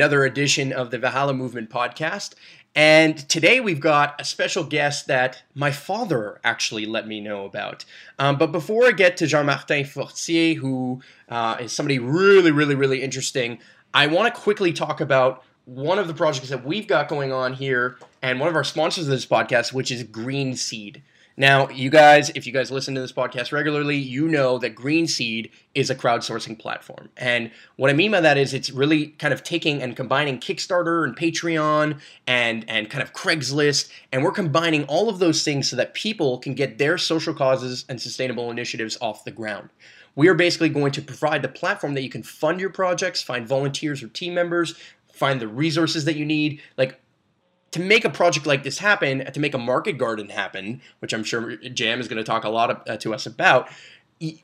another edition of the Valhalla Movement podcast. And today we've got a special guest that my father actually let me know about. Um, but before I get to Jean Martin Fortier, who uh, is somebody really, really, really interesting, I want to quickly talk about one of the projects that we've got going on here and one of our sponsors of this podcast, which is Green Seed. Now, you guys, if you guys listen to this podcast regularly, you know that Green Seed is a crowdsourcing platform. And what I mean by that is it's really kind of taking and combining Kickstarter and Patreon and, and kind of Craigslist. And we're combining all of those things so that people can get their social causes and sustainable initiatives off the ground. We are basically going to provide the platform that you can fund your projects, find volunteers or team members, find the resources that you need. Like to make a project like this happen, to make a market garden happen, which I'm sure JM is going to talk a lot of, uh, to us about,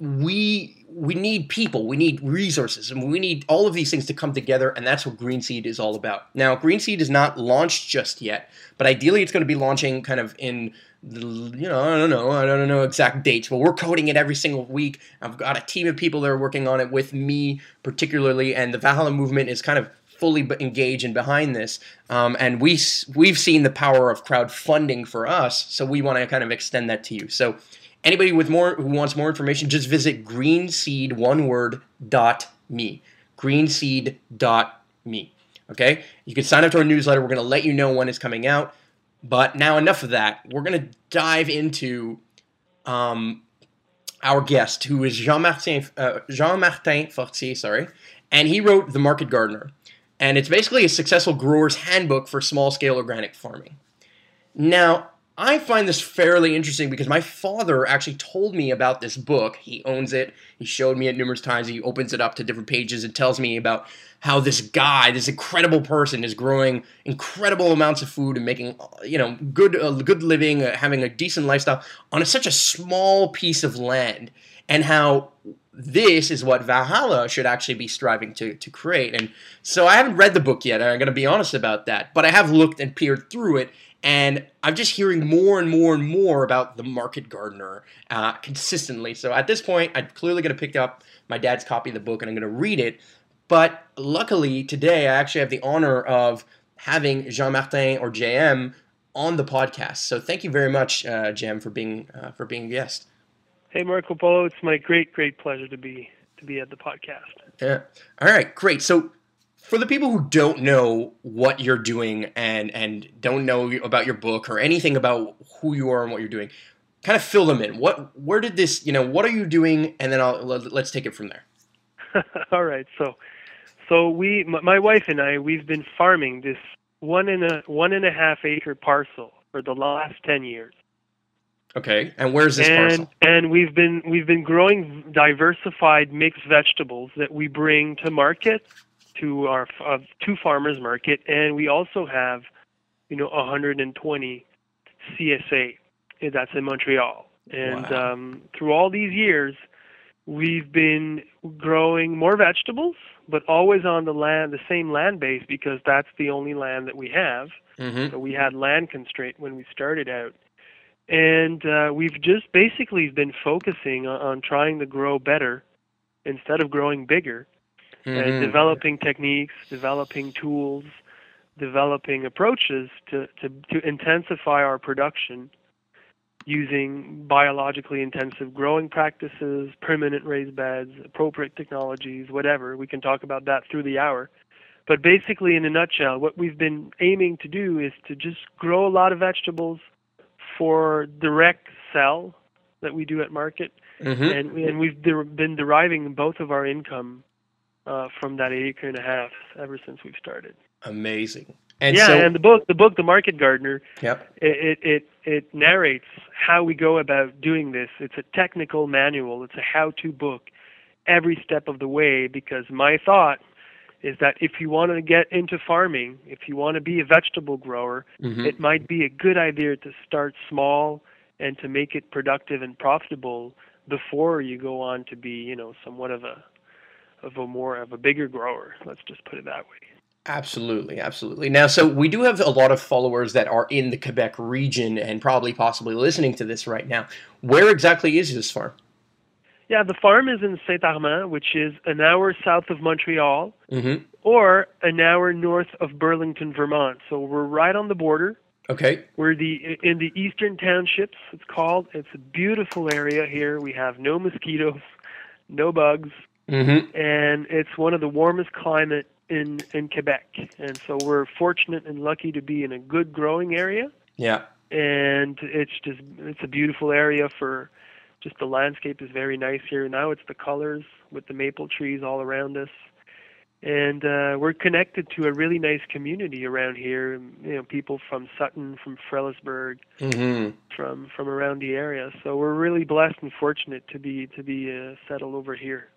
we we need people, we need resources, and we need all of these things to come together, and that's what Green Seed is all about. Now, Green Seed is not launched just yet, but ideally, it's going to be launching kind of in the, you know, I don't know, I don't know exact dates, but we're coding it every single week. I've got a team of people that are working on it with me, particularly, and the Valhalla movement is kind of fully engage and behind this. Um, and we we've seen the power of crowdfunding for us, so we want to kind of extend that to you. So anybody with more who wants more information, just visit greenseed one word dot me. Greenseed dot me. Okay, you can sign up to our newsletter. We're going to let you know when it's coming out. But now enough of that. We're going to dive into um, our guest, who is Jean Martin uh, Jean Martin Fortier, sorry, and he wrote The Market Gardener and it's basically a successful grower's handbook for small scale organic farming. Now, I find this fairly interesting because my father actually told me about this book. He owns it. He showed me it numerous times. He opens it up to different pages and tells me about how this guy, this incredible person, is growing incredible amounts of food and making, you know, good, uh, good living, uh, having a decent lifestyle on a, such a small piece of land, and how this is what Valhalla should actually be striving to, to create. And so I haven't read the book yet, I'm going to be honest about that, but I have looked and peered through it, and I'm just hearing more and more and more about the market gardener uh, consistently. So at this point, I'm clearly going to pick up my dad's copy of the book and I'm going to read it. But luckily, today I actually have the honor of having Jean Martin or JM on the podcast. So thank you very much, uh, JM, for being uh, for being a guest. Hey, Marc Coppola, it's my great, great pleasure to be to be at the podcast. Yeah. All right, great. So, for the people who don't know what you're doing and and don't know about your book or anything about who you are and what you're doing, kind of fill them in. What where did this, you know, what are you doing? And then I'll let's take it from there. All right. So, so we, my wife and I, we've been farming this one and a one and a half acre parcel for the last ten years. Okay, and where's this and, parcel? And we've been we've been growing diversified mixed vegetables that we bring to market, to our uh, to farmers market, and we also have, you know, 120 CSA. That's in Montreal, and wow. um, through all these years, we've been growing more vegetables, but always on the land, the same land base, because that's the only land that we have. Mm-hmm. So we had land constraint when we started out and uh, we've just basically been focusing on, on, trying to grow better instead of growing bigger, mm-hmm. and developing techniques, developing tools, developing approaches to, to, to intensify our production using biologically intensive growing practices, permanent raised beds, appropriate technologies, whatever. We can talk about that through the hour. But basically, in a nutshell, what we've been aiming to do is to just grow a lot of vegetables for direct sell that we do at market, mm-hmm. and and we've de- been deriving both of our income uh, from that acre and a half ever since we've started. Amazing. And yeah, so, and the book, the book, The Market Gardener. Yep. It, it it narrates how we go about doing this. It's a technical manual. It's a how-to book, every step of the way. Because my thought is that if you want to get into farming, if you want to be a vegetable grower, mm-hmm. it might be a good idea to start small and to make it productive and profitable before you go on to be, you know, somewhat of a of a more of a bigger grower. Let's just put it that way. Absolutely, absolutely. Now, so we do have a lot of followers that are in the Quebec region and probably possibly listening to this right now. Where exactly is this farm? Yeah, the farm is in Saint Armand, which is an hour south of Montreal, Mm-hmm. or an hour north of Burlington, Vermont. So we're right on the border. Okay. We're the in the eastern townships. It's called. It's a beautiful area here. We have no mosquitoes, no bugs, Mm-hmm. and it's one of the warmest climate in in Quebec. And so we're fortunate and lucky to be in a good growing area. Yeah. And it's just it's a beautiful area for just the landscape is very nice here. Now it's the colors with the maple trees all around us. And uh, we're connected to a really nice community around here. You know, people from Sutton, from Frelighsburg, Mm-hmm. from from around the area. So we're really blessed and fortunate to be to be uh, settled over here.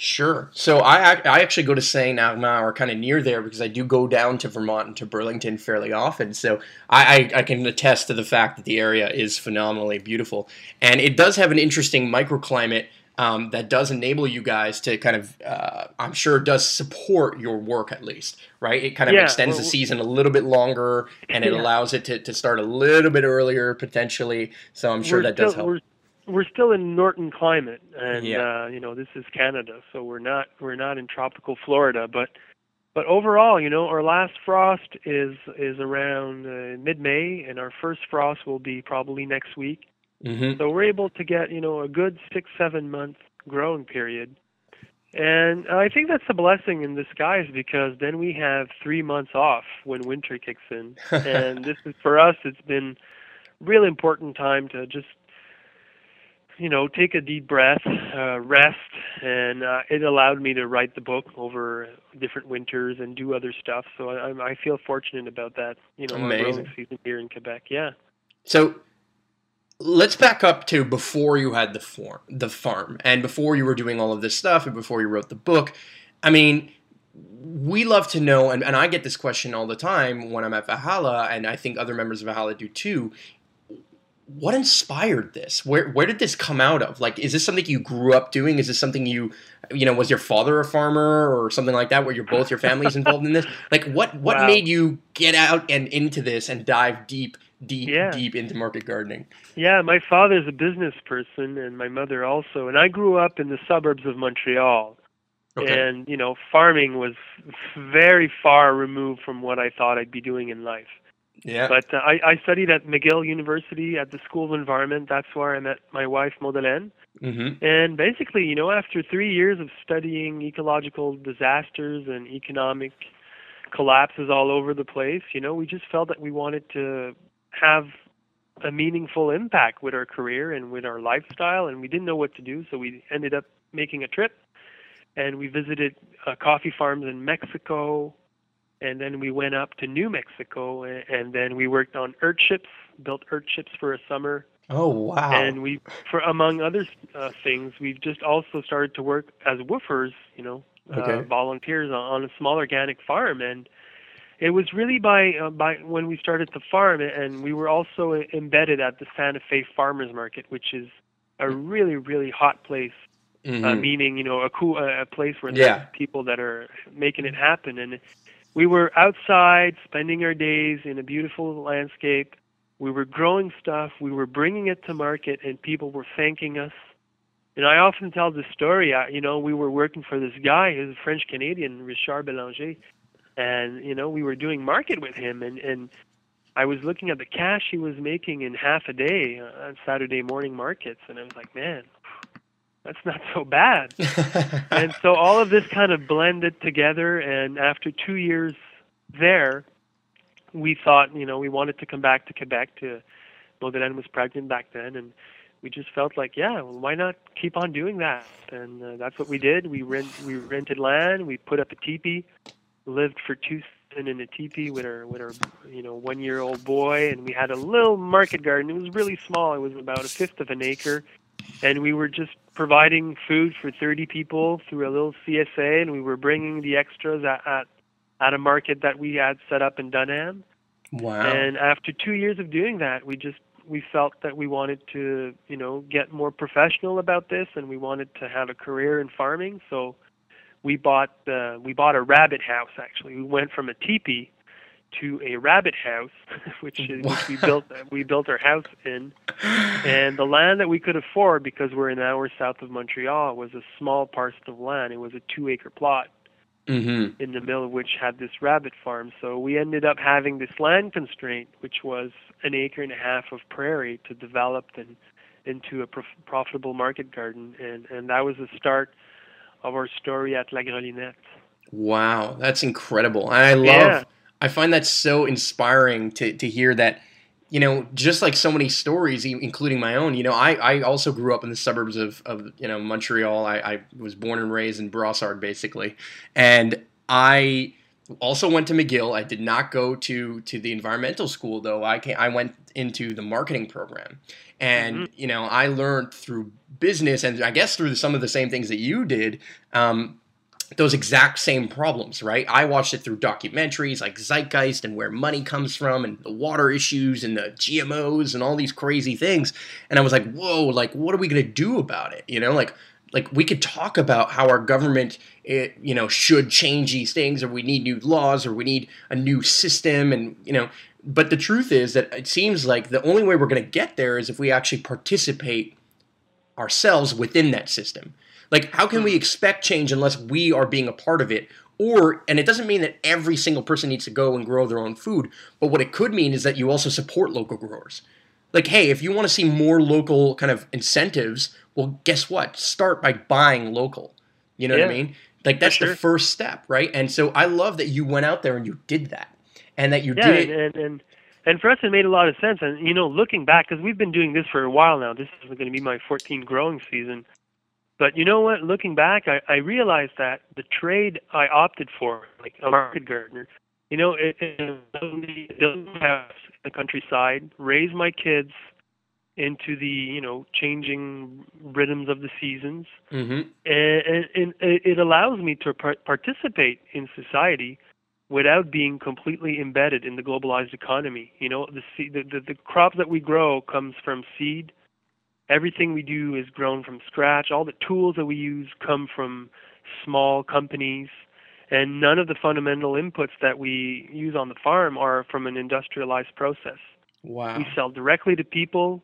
Sure. So I I actually go to Saint Armand or kind of near there because I do go down to Vermont and to Burlington fairly often. So I, I, I can attest to the fact that the area is phenomenally beautiful, and it does have an interesting microclimate um, that does enable you guys to kind of uh, I'm sure does support your work at least, right? It kind of Yeah, extends well, the season a little bit longer, and it Yeah. allows it to, to start a little bit earlier potentially. So I'm sure we're that still, does help. We're, we're still in Norton climate, and Yeah. uh, you know this is Canada, so we're not we're not in tropical Florida, but but overall, you know, our last frost is is around uh, mid-May, and our first frost will be probably next week. Mm-hmm. So we're able to get you know a good six seven month growing period, and I think that's a blessing in disguise because then we have three months off when winter kicks in, and this is for us. It's been really important time to just you know take a deep breath, uh, rest, and uh, it allowed me to write the book over different winters and do other stuff. So I, I feel fortunate about that. You know, Amazing. growing season here in Quebec. Yeah. So let's back up to before you had the farm, the farm, and before you were doing all of this stuff, and before you wrote the book. I mean, we love to know, and, and I get this question all the time when I'm at Valhalla, and I think other members of Valhalla do too. What inspired this? Where where did this come out of? Like, is this something you grew up doing? Is this something you, you know, was your father a farmer or something like that, where you're both your families involved in this? Like, what what Wow. made you get out and into this and dive deep, deep, Yeah. deep into market gardening? Yeah, my father's a business person and my mother also. And I grew up in the suburbs of Montreal. Okay. And, you know, farming was very far removed from what I thought I'd be doing in life. Yeah. But uh, I, I studied at McGill University at the School of Environment. That's where I met my wife, Maude-Hélène. mm-hmm. And basically, you know, after three years of studying ecological disasters and economic collapses all over the place, you know, we just felt that we wanted to have a meaningful impact with our career and with our lifestyle, and we didn't know what to do, so we ended up making a trip, and we visited uh, coffee farms in Mexico, and then we went up to New Mexico, and, then we worked on earth ships, built earth ships for a summer, Oh wow. and we, for among other uh, things, we've just also started to work as WWOOFers, you know, Okay. uh, volunteers on, a small organic farm, and it was really by uh, by when we started the farm, and we were also embedded at the Santa Fe Farmers Market, which is a really really hot place. Uh, Mhm. meaning, you know, a cool a place where Yeah. there's people that are making it happen, and we were outside spending our days in a beautiful landscape. We were growing stuff. We were bringing it to market, and people were thanking us. And I often tell the story. You know, we were working for this guy who's a French Canadian, Richard Belanger, and you know, we were doing market with him, and and I was looking at the cash he was making in half a day on Saturday morning markets, and I was like, man, that's not so bad. And so all of this kind of blended together and after two years there we thought you know we wanted to come back to quebec to Maude-Hélène was pregnant back then and we just felt like yeah well, why not keep on doing that? And uh, that's what we did. We rent we rented land we put up a teepee lived for two seasons in a teepee with our with our you know one year old boy and we had a little market garden. It was really small. It was about a fifth of an acre and we were just providing food for 30 people through a little CSA, and we were bringing the extras at at, at a market that we had set up in Dunham. wow. And after two years of doing that, we just we felt that we wanted to, you know, get more professional about this, and we wanted to have a career in farming. So we bought uh, we bought a rabbit house. Actually, we went from a teepee to a rabbit house, which is which we built we built our house in, and the land that we could afford because we're an hour south of Montreal was a small parcel of land. It was a two acre plot Mm-hmm. in the middle of which had this rabbit farm. So we ended up having this land constraint, which was an acre and a half of prairie to develop and into a prof- profitable market garden, and and that was the start of our story at La Grelinette. Wow, that's incredible. I love Yeah. I find that so inspiring to to hear that you know, just like so many stories, including my own, you know, I, I also grew up in the suburbs of, of you know, Montreal. I, I was born and raised in Brossard, basically. And I also went to McGill. I did not go to, to the environmental school, though. I, came, I went into the marketing program. And, you know, I learned through business and I guess through some of the same things that you did, um, those exact same problems, right? I watched it through documentaries like Zeitgeist and where money comes from and the water issues and the GMOs and all these crazy things. And I was like, whoa, like, what are we going to do about it? You know, like, like we could talk about how our government, it, you know, should change these things or we need new laws or we need a new system and, you know, but the truth is that it seems like the only way we're going to get there is if we actually participate ourselves within that system. Like, how can we hmm. expect change unless we are being a part of it? Or, and it doesn't mean that every single person needs to go and grow their own food, but what it could mean is that you also support local growers. Like, hey, if you want to see more local kind of incentives, well, guess what? Start by buying local. You know what I mean? Like, that's the first step, right? And so I love that you went out there and you did that. And that you Yeah, did and, and and and for us it made a lot of sense. And you know, looking back, because we've been doing this for a while now. This is going to be my 14th growing season. But you know what? Looking back, I, I realized that the trade I opted for, like a market gardener, you know, it, it allowed me to build a house in the countryside, raise my kids into the you know changing rhythms of the seasons, hmm and, and, and it allows me to par- participate in society without being completely embedded in the globalized economy. You know, the the, the, the crop that we grow comes from seed. Everything we do is grown from scratch. All the tools that we use come from small companies, and none of the fundamental inputs that we use on the farm are from an industrialized process. Wow. We sell directly to people.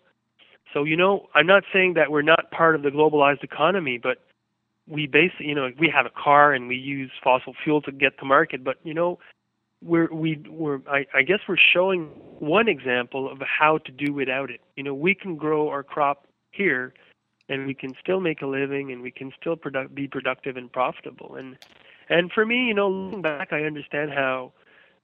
So, you know, I'm not saying that we're not part of the globalized economy, but we basically, you know, we have a car and we use fossil fuel to get to market, but you know, we're we we're I, I guess we're showing one example of how to do without it. You know, we can grow our crop here and we can still make a living and we can still product, be productive and profitable. And and for me, you know, looking back, I understand how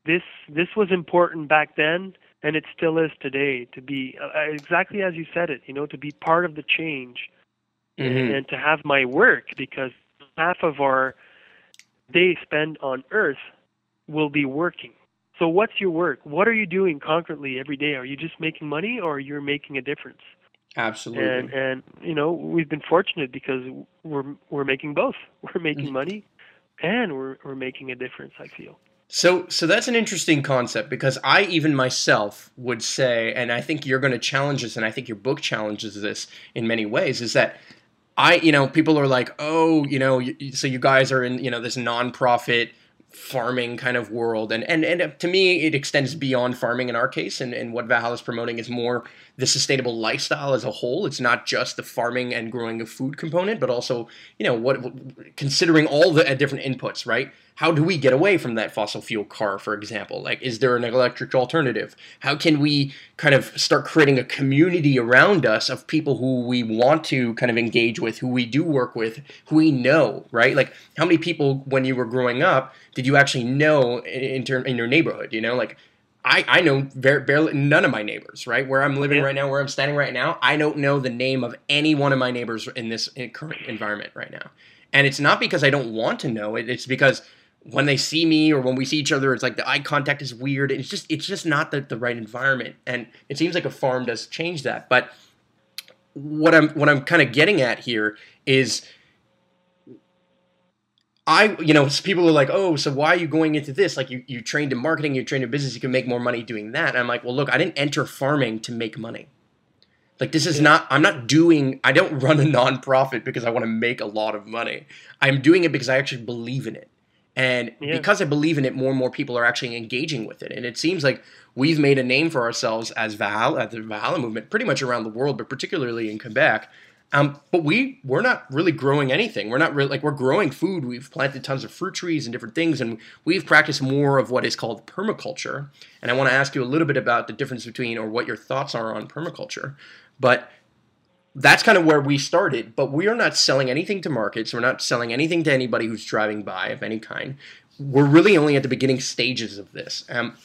this this was important back then and it still is today to be uh, exactly as you said it, you know, to be part of the change Mhm. and to have my work because half of our day spent on earth will be working. So what's your work? What are you doing concretely every day? Are you just making money or you're making a difference? Absolutely. And and you know, we've been fortunate because we're we're making both. We're making mm-hmm. money and we're we're making a difference, I feel. So, so that's an interesting concept because I even myself would say, and I think you're going to challenge this, and I think your book challenges this in many ways, is that I, you know, people are like, oh, you know, so you guys are in, you know, this nonprofit farming kind of world, and and and to me, it extends beyond farming in our case, and and what Valhalla is promoting is more the sustainable lifestyle as a whole. It's not just the farming and growing of food component, but also, you know, what considering all the uh, different inputs, right? How do we get away from that fossil fuel car, for example? Like, is there an electric alternative? How can we kind of start creating a community around us of people who we want to kind of engage with, who we do work with, who we know, right? Like, how many people when you were growing up did you actually know in in, in your neighborhood? You know, like I, I know very, barely none of my neighbors, right? Where I'm living Yeah. right now, where I'm standing right now, I don't know the name of any one of my neighbors in this current environment right now. And it's not because I don't want to know it. It's because when they see me or when we see each other, it's like the eye contact is weird. It's just it's just not the, the right environment. And it seems like a farm does change that. But what I'm what I'm kind of getting at here is I, you know, people are like, oh, so why are you going into this? Like, you, you trained in marketing, you trained in business, you can make more money doing that. And I'm like, well, look, I didn't enter farming to make money. Like this is not I'm not doing I don't run a nonprofit because I want to make a lot of money. I'm doing it because I actually believe in it. And Yeah. because I believe in it, more and more people are actually engaging with it. And it seems like we've made a name for ourselves as Valhalla, at the Valhalla movement, pretty much around the world, but particularly in Quebec. Um, but we we're not really growing anything. We're not really like we're growing food. We've planted tons of fruit trees and different things, and we've practiced more of what is called permaculture. And I want to ask you a little bit about the difference between or what your thoughts are on permaculture. But that's kind of where we started. But we are not selling anything to markets. We're not selling anything to anybody who's driving by of any kind. We're really only at the beginning stages of this. Um,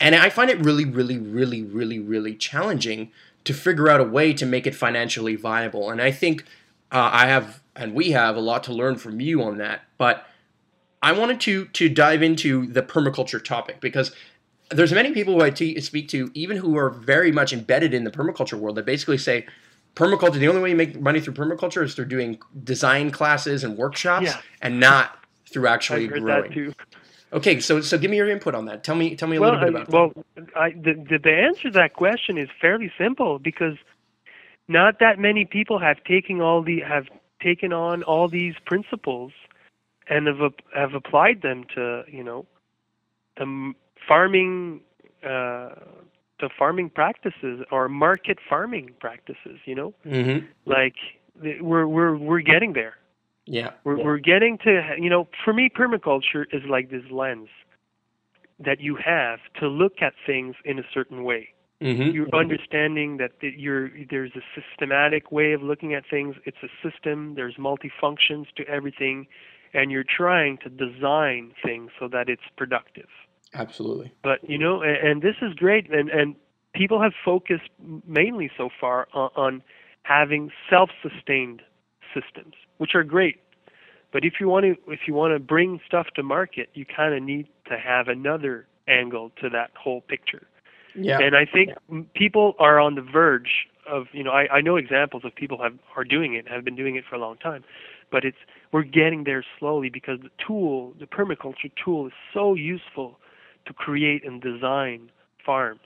and I find it really, really, really, really, really challenging to figure out a way to make it financially viable. And I think uh, I have, and we have, a lot to learn from you on that. But I wanted to to dive into the permaculture topic because there's many people who I speak to, even who are very much embedded in the permaculture world, that basically say permaculture. The only way you make money through permaculture is through doing design classes and workshops, Yeah. and not through actually growing. that too. Okay, so so give me your input on that. Tell me tell me a Well, little bit I- about well, I, the, the the answer to that question is fairly simple because not that many people have taken all the have taken on all these principles and have have applied them to you know the farming uh, to farming practices or market farming practices. You know. Mm-hmm. like we're we're we're getting there. Yeah. We're, we're getting to, you know, for me, permaculture is like this lens that you have to look at things in a certain way. Mm-hmm. You're understanding that you're, there's a systematic way of looking at things. It's a system. There's multifunctions to everything, and you're trying to design things so that it's productive. Absolutely. But you know, and, and this is great, and and people have focused mainly so far on, on having self-sustained systems, which are great. But if you want to, if you want to bring stuff to market, you kind of need to have another angle to that whole picture. Yeah. And I think m- people are on the verge of, you know, I, I know examples of people have are doing it, have been doing it for a long time, but it's we're getting there slowly because the tool, the permaculture tool, is so useful to create and design farms.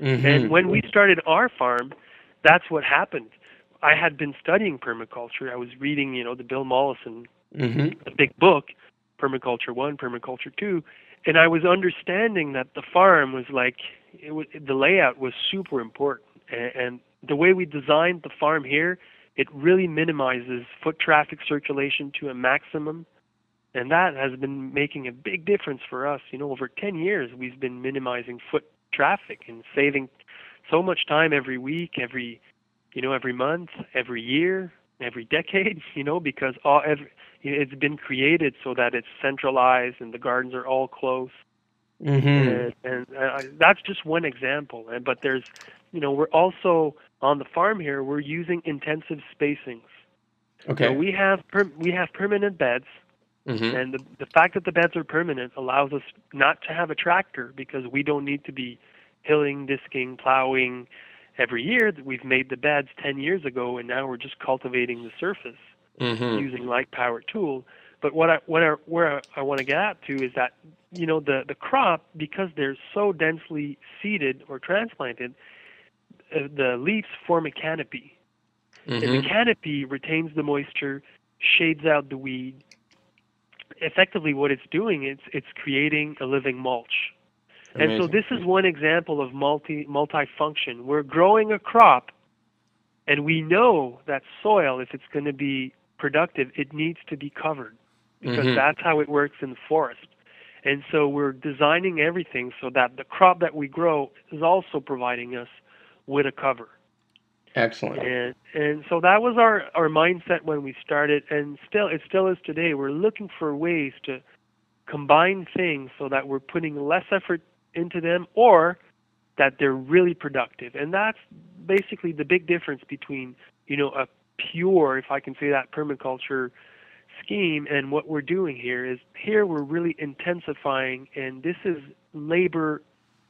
Mhm. And when we started our farm, that's what happened. I had been studying permaculture. I was reading, you know, the Bill Mollison Mhm. a big book, Permaculture One, Permaculture Two, and I was understanding that the farm was like it was, the layout was super important, and, and the way we designed the farm here, it really minimizes foot traffic circulation to a maximum, and that has been making a big difference for us. You know, over 10 years, we've been minimizing foot traffic and saving so much time every week, every you know, every month, every year, every decade. You know, because all every it's been created so that it's centralized and the gardens are all close Mhm. and, and uh, that's just one example and but there's you know we're also on the farm here we're using intensive spacings Okay. so we have per- we have permanent beds Mhm. and the, the fact that the beds are permanent allows us not to have a tractor because we don't need to be hilling disking plowing every year we've made the beds 10 years ago and now we're just cultivating the surface Mhm. using light power tool. But what I what I, where I want to get at to is that you know the the crop because they're so densely seeded or transplanted, uh, the leaves form a canopy, and the Mhm. canopy retains the moisture, shades out the weed. Effectively, what it's doing is it's creating a living mulch. And so this is one example of multi multifunction. We're growing a crop and we know that soil, if it's going to be productive, it needs to be covered because Mhm. that's how it works in the forest. And so we're designing everything so that the crop that we grow is also providing us with a cover. Excellent. And and so that was our our mindset when we started and still it still is today. We're looking for ways to combine things so that we're putting less effort into them or that they're really productive. And that's basically the big difference between, you know, a pure, if I can say that, permaculture scheme and what we're doing here is here we're really intensifying and this is labor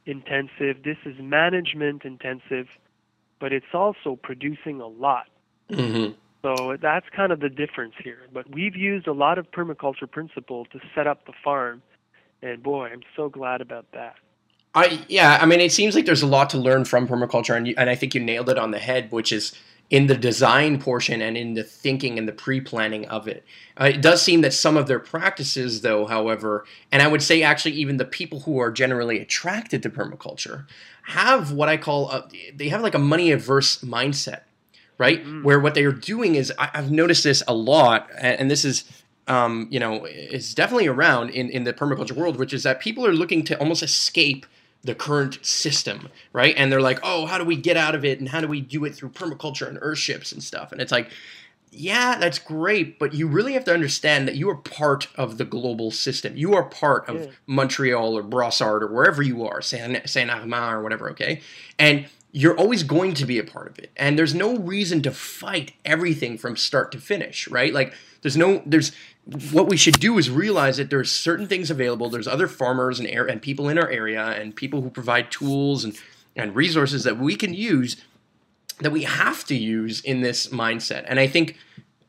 intensive, this is management intensive, but it's also producing a lot. Mhm. So that's kind of the difference here. But we've used a lot of permaculture principle to set up the farm, and boy, I'm so glad about that. I yeah, I mean, it seems like there's a lot to learn from permaculture, and you, and I think you nailed it on the head, which is in the design portion and in the thinking and the pre-planning of it. Uh, it does seem that some of their practices, though, however, and I would say actually even the people who are generally attracted to permaculture have what I call a, they have like a money averse mindset, right? Mm. Where what they are doing is I, have noticed this a lot, and, and this is um, you know, is definitely around in, in the permaculture world, which is that people are looking to almost escape the current system, right? And they're like, oh, how do we get out of it? And how do we do it through permaculture and earthships and stuff? And it's like, yeah, that's great, but you really have to understand that you are part of the global system. You are part of yeah. Montreal or Brossard or wherever you are, Saint Saint Armand or whatever, okay? And you're always going to be a part of it. And there's no reason to fight everything from start to finish, right? Like there's no there's what we should do is realize that there's certain things available. There's other farmers and air and people in our area and people who provide tools and and resources that we can use that we have to use in this mindset. And I think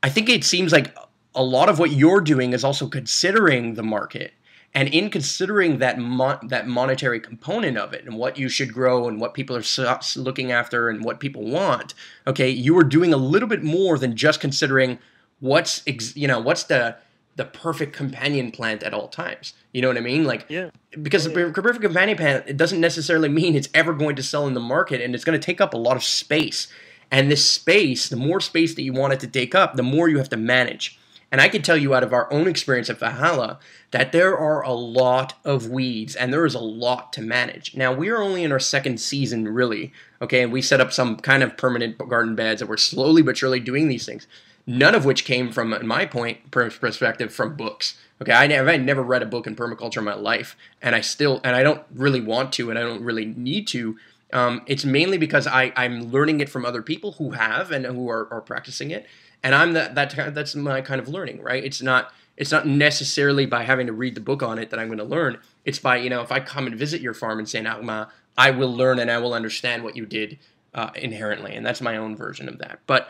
I think it seems like a lot of what you're doing is also considering the market and in considering that mo- that monetary component of it and what you should grow and what people are looking after and what people want okay you are doing a little bit more than just considering what's ex- you know what's the the perfect companion plant at all times. You know what I mean? Like, yeah. Because oh, yeah, the perfect companion plant, it doesn't necessarily mean it's ever going to sell in the market, and it's going to take up a lot of space. And this space, the more space that you want it to take up, the more you have to manage. And I can tell you out of our own experience at Valhalla that there are a lot of weeds and there is a lot to manage. Now, we are only in our second season, really, okay, and we set up some kind of permanent garden beds and we're slowly but surely doing these things none of which came from, my point perspective, from books. Okay, I never, I never read a book in permaculture in my life, and I still, and I don't really want to, and I don't really need to. Um, it's mainly because I, I'm learning it from other people who have and who are, are practicing it, and I'm that that that's my kind of learning, right? It's not it's not necessarily by having to read the book on it that I'm going to learn. It's by you know if I come and visit your farm in Saint Armand, I will learn and I will understand what you did uh, inherently, and that's my own version of that. But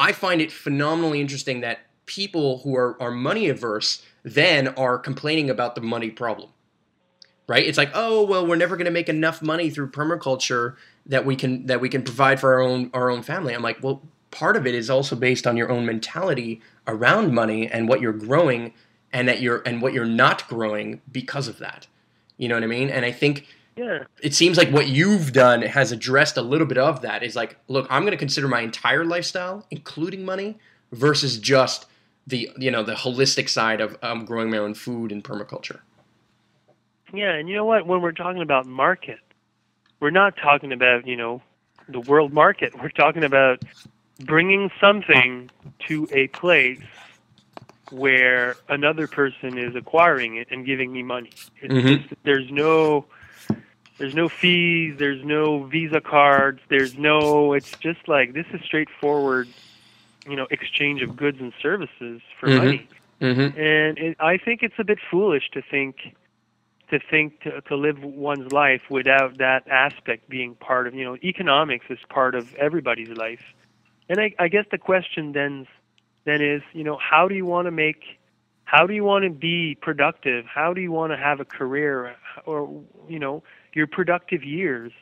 I find it phenomenally interesting that people who are, are money averse then are complaining about the money problem. Right? It's like, oh well, we're never going to make enough money through permaculture that we can that we can provide for our own our own family. I'm like, well, part of it is also based on your own mentality around money and what you're growing and that you're and what you're not growing because of that. You know what I mean? And I think yeah. It seems like what you've done has addressed a little bit of that. Is like, look, I'm going to consider my entire lifestyle, including money, versus just the you know the holistic side of um, growing my own food and permaculture. Yeah, and you know what? When we're talking about market, we're not talking about you know the world market. We're talking about bringing something to a place where another person is acquiring it and giving me money. Mm-hmm. Just, there's no there's no fees. There's no Visa cards. There's no. It's just like this is straightforward, you know, exchange of goods and services for mm-hmm. money. Mm-hmm. And it, I think it's a bit foolish to think to think to, to live one's life without that aspect being part of you know economics is part of everybody's life. And I, I guess the question then then is you know how do you want to make how do you want to be productive? How do you want to have a career? Or you know your productive years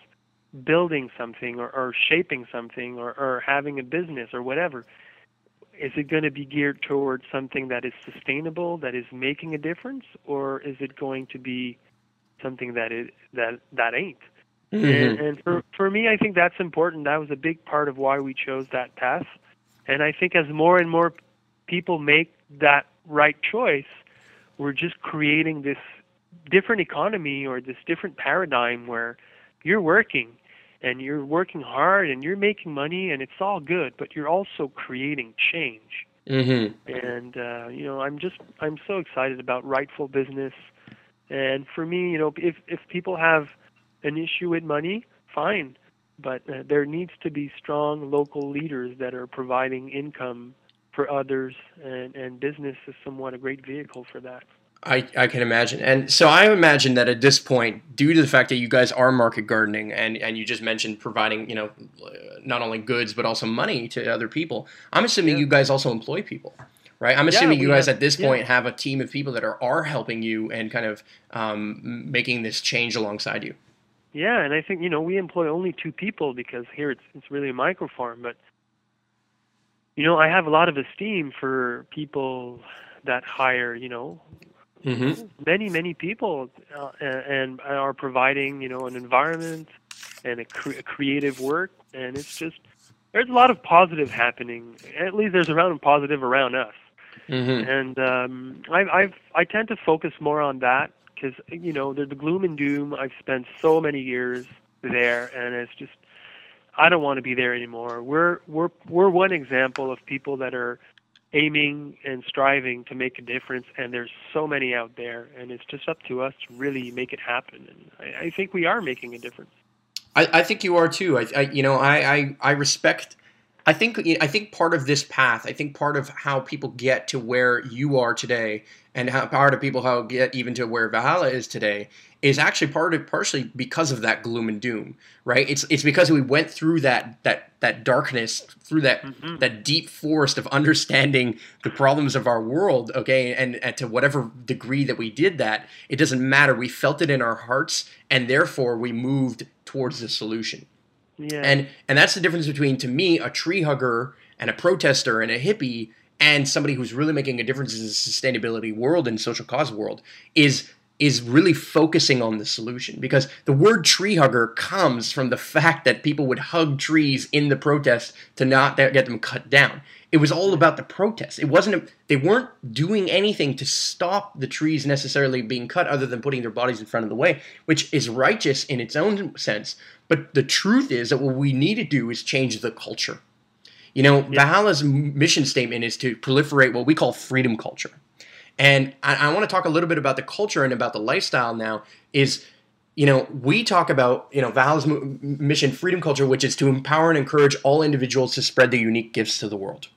building something or, or shaping something or, or having a business or whatever is it going to be geared towards something that is sustainable that is making a difference or is it going to be something that is that that ain't? Mm-hmm. and, and for for me i think that's important. That was a big part of why we chose that path. And i think as more and more people make that right choice we're just creating this different economy or this different paradigm where you're working and you're working hard and you're making money and it's all good, but you're also creating change. Mm-hmm. And uh, you know, I'm just I'm so excited about rightful business. And for me, you know, if if people have an issue with money, fine, but uh, there needs to be strong local leaders that are providing income for others, and and business is somewhat a great vehicle for that. I, I can imagine. And so I imagine that at this point, due to the fact that you guys are market gardening and, and you just mentioned providing, you know, not only goods but also money to other people, I'm assuming yeah. you guys also employ people, right? I'm assuming we you guys have- at this yeah. point have a team of people that are, are helping you and kind of um, making this change alongside you. Yeah, and I think you know we employ only two people because here it's it's really a micro farm, but you know I have a lot of esteem for people that hire you know Mm-hmm. many many people uh, and, and are providing you know an environment and a, cre- a creative work and it's just there's a lot of positive happening at least there's a lot of positive around us Mm-hmm. and um, I've, I've I tend to focus more on that because you know the, the gloom and doom. I've spent so many years there, and it's just I don't want to be there anymore. We're we're we're one example of people that are aiming and striving to make a difference, and there's so many out there, and it's just up to us to really make it happen. And I, I think we are making a difference. I, I think you are too. I, I you know I, I I respect. I think I think part of this path. I think part of how people get to where you are today, and how part of people how get even to where Valhalla is today, is actually part of partially because of that gloom and doom. Right? It's it's because we went through that that that darkness, through that mm-hmm. that deep forest of understanding the problems of our world. Okay, and, and to whatever degree that we did that, it doesn't matter. We felt it in our hearts, and therefore we moved towards the solution. Yeah. And and that's the difference between to me a tree hugger and a protester and a hippie and somebody who's really making a difference in the sustainability world and social cause world is is really focusing on the solution because the word tree hugger comes from the fact that people would hug trees in the protest to not get them cut down. It was all about the protest. It wasn't they weren't doing anything to stop the trees necessarily being cut other than putting their bodies in front of the way, which is righteous in its own sense. But the truth is that what we need to do is change the culture. You know, Valhalla's mission statement is to proliferate what we call freedom culture. And I, I want to talk a little bit about the culture and about the lifestyle now. Is you know, we talk about you know Valhalla's m- mission, freedom culture, which is to empower and encourage all individuals to spread their unique gifts to the world.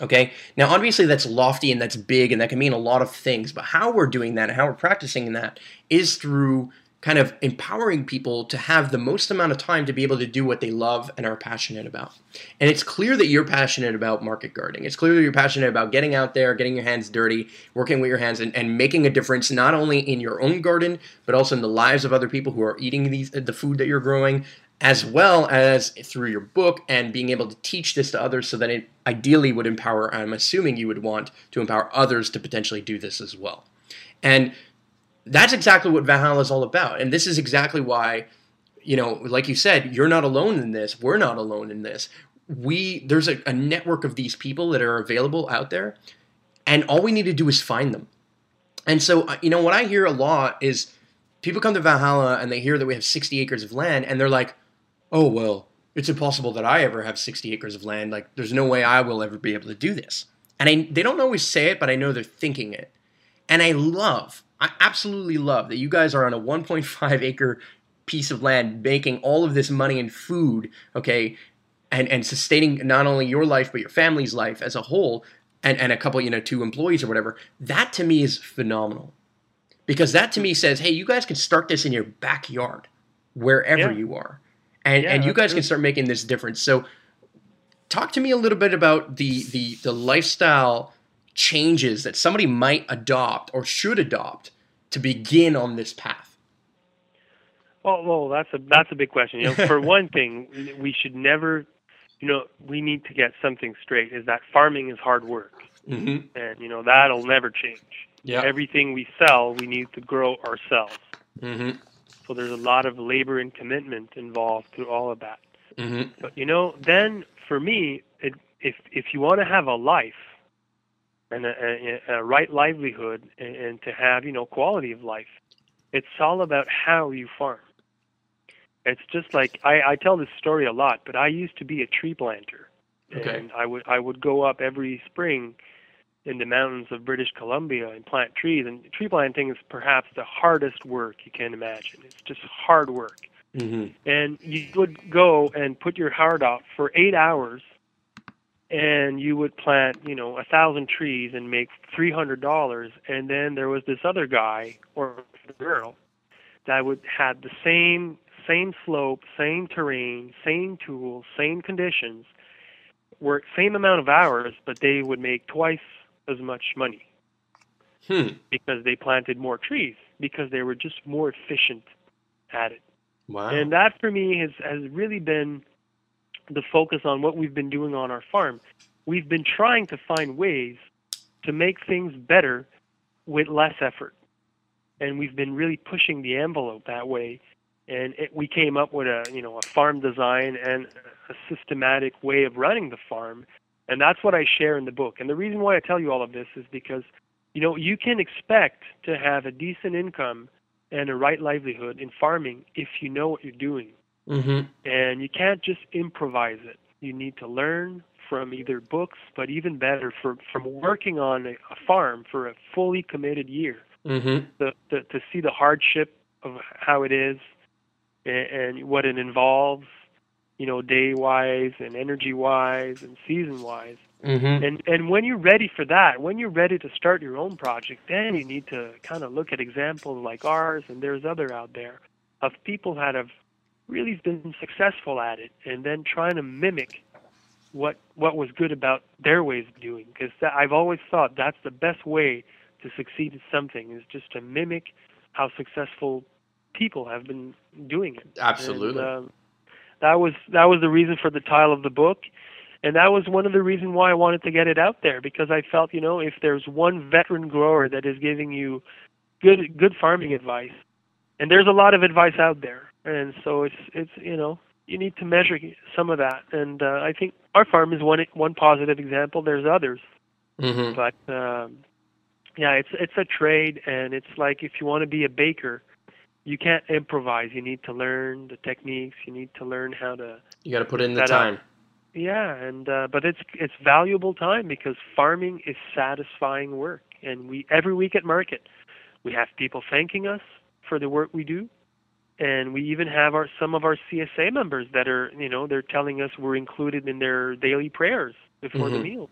Okay. Now, obviously, that's lofty and that's big, and that can mean a lot of things. But how we're doing that and how we're practicing that is through kind of empowering people to have the most amount of time to be able to do what they love and are passionate about. And it's clear that you're passionate about market gardening. It's clear that you're passionate about getting out there, getting your hands dirty, working with your hands, and, and making a difference not only in your own garden, but also in the lives of other people who are eating these the food that you're growing, as well as through your book and being able to teach this to others so that it ideally would empower, I'm assuming you would want to empower others to potentially do this as well. And that's exactly what Valhalla is all about. And this is exactly why, you know, like you said, you're not alone in this. We're not alone in this. We there's a, a network of these people that are available out there, and all we need to do is find them. And so, uh, you know, what I hear a lot is people come to Valhalla and they hear that we have 60 acres of land, and they're like, "Oh well, it's impossible that I ever have 60 acres of land. Like, there's no way I will ever be able to do this." And I, they don't always say it, but I know they're thinking it. And I love, I absolutely love that you guys are on a 1.5 acre piece of land making all of this money and food, okay, and, and sustaining not only your life, but your family's life as a whole, and, and a couple, you know, two employees or whatever. That to me is phenomenal. Because that to me says, hey, you guys can start this in your backyard, wherever Yeah. you are. And, Yeah, and you guys true. can start making this difference. So talk to me a little bit about the the the lifestyle changes that somebody might adopt or should adopt to begin on this path. Well, well, that's a that's a big question. You know, for one thing, we should never, you know, we need to get something straight. Is that farming is hard work, Mm-hmm. and you know that'll never change. Yeah. Everything we sell, we need to grow ourselves. Mm-hmm. So there's a lot of labor and commitment involved through all of that. Mm-hmm. But you know, then for me, it, if if you want to have a life and a, a, a right livelihood and, and to have you know quality of life, it's all about how you farm. It's just like I, I tell this story a lot, but I used to be a tree planter, Okay. and I would I would go up every spring in the mountains of British Columbia and plant trees. And tree planting is perhaps the hardest work you can imagine. It's just hard work Mm-hmm. and you would go and put your heart out for eight hours and you would plant you know a thousand trees and make three hundred dollars and then there was this other guy or girl that would had the same same slope same terrain same tools same conditions work same amount of hours but they would make twice as much money Hmm. because they planted more trees because they were just more efficient at it. Wow. And that for me has has really been the focus on what we've been doing on our farm. We've been trying to find ways to make things better with less effort. And we've been really pushing the envelope that way. And it, we came up with a, you know, a farm design and a systematic way of running the farm. And that's what I share in the book. And the reason why I tell you all of this is because, you know, you can expect to have a decent income and a right livelihood in farming if you know what you're doing mm-hmm. and you can't just improvise it. You need to learn from either books, but even better, for, from working on a, a farm for a fully committed year Mm-hmm. to, to, to see the hardship of how it is and, and what it involves, you know, day wise and energy wise and season wise. Mm-hmm. And and when you're ready for that, when you're ready to start your own project, then you need to kind of look at examples like ours and there's other out there of people that have really been successful at it and then trying to mimic what what was good about their ways of doing because I've always thought that's the best way to succeed at something is just to mimic how successful people have been doing it. Absolutely. And, um, that was that was the reason for the title of the book, and that was one of the reasons why I wanted to get it out there because I felt you know if there's one veteran grower that is giving you good good farming advice, and there's a lot of advice out there, and so it's it's you know you need to measure some of that, and uh, I think our farm is one one positive example. There's others, mm-hmm. but um, yeah, it's it's a trade, and it's like if you want to be a baker, you can't improvise. You need to learn the techniques. You need to learn how to. You got to put in the Set up. time. Yeah, and uh, but it's it's valuable time because farming is satisfying work, and we every week at market, we have people thanking us for the work we do, and we even have our some of our CSA members that are you know they're telling us we're included in their daily prayers before the Mhm. meal.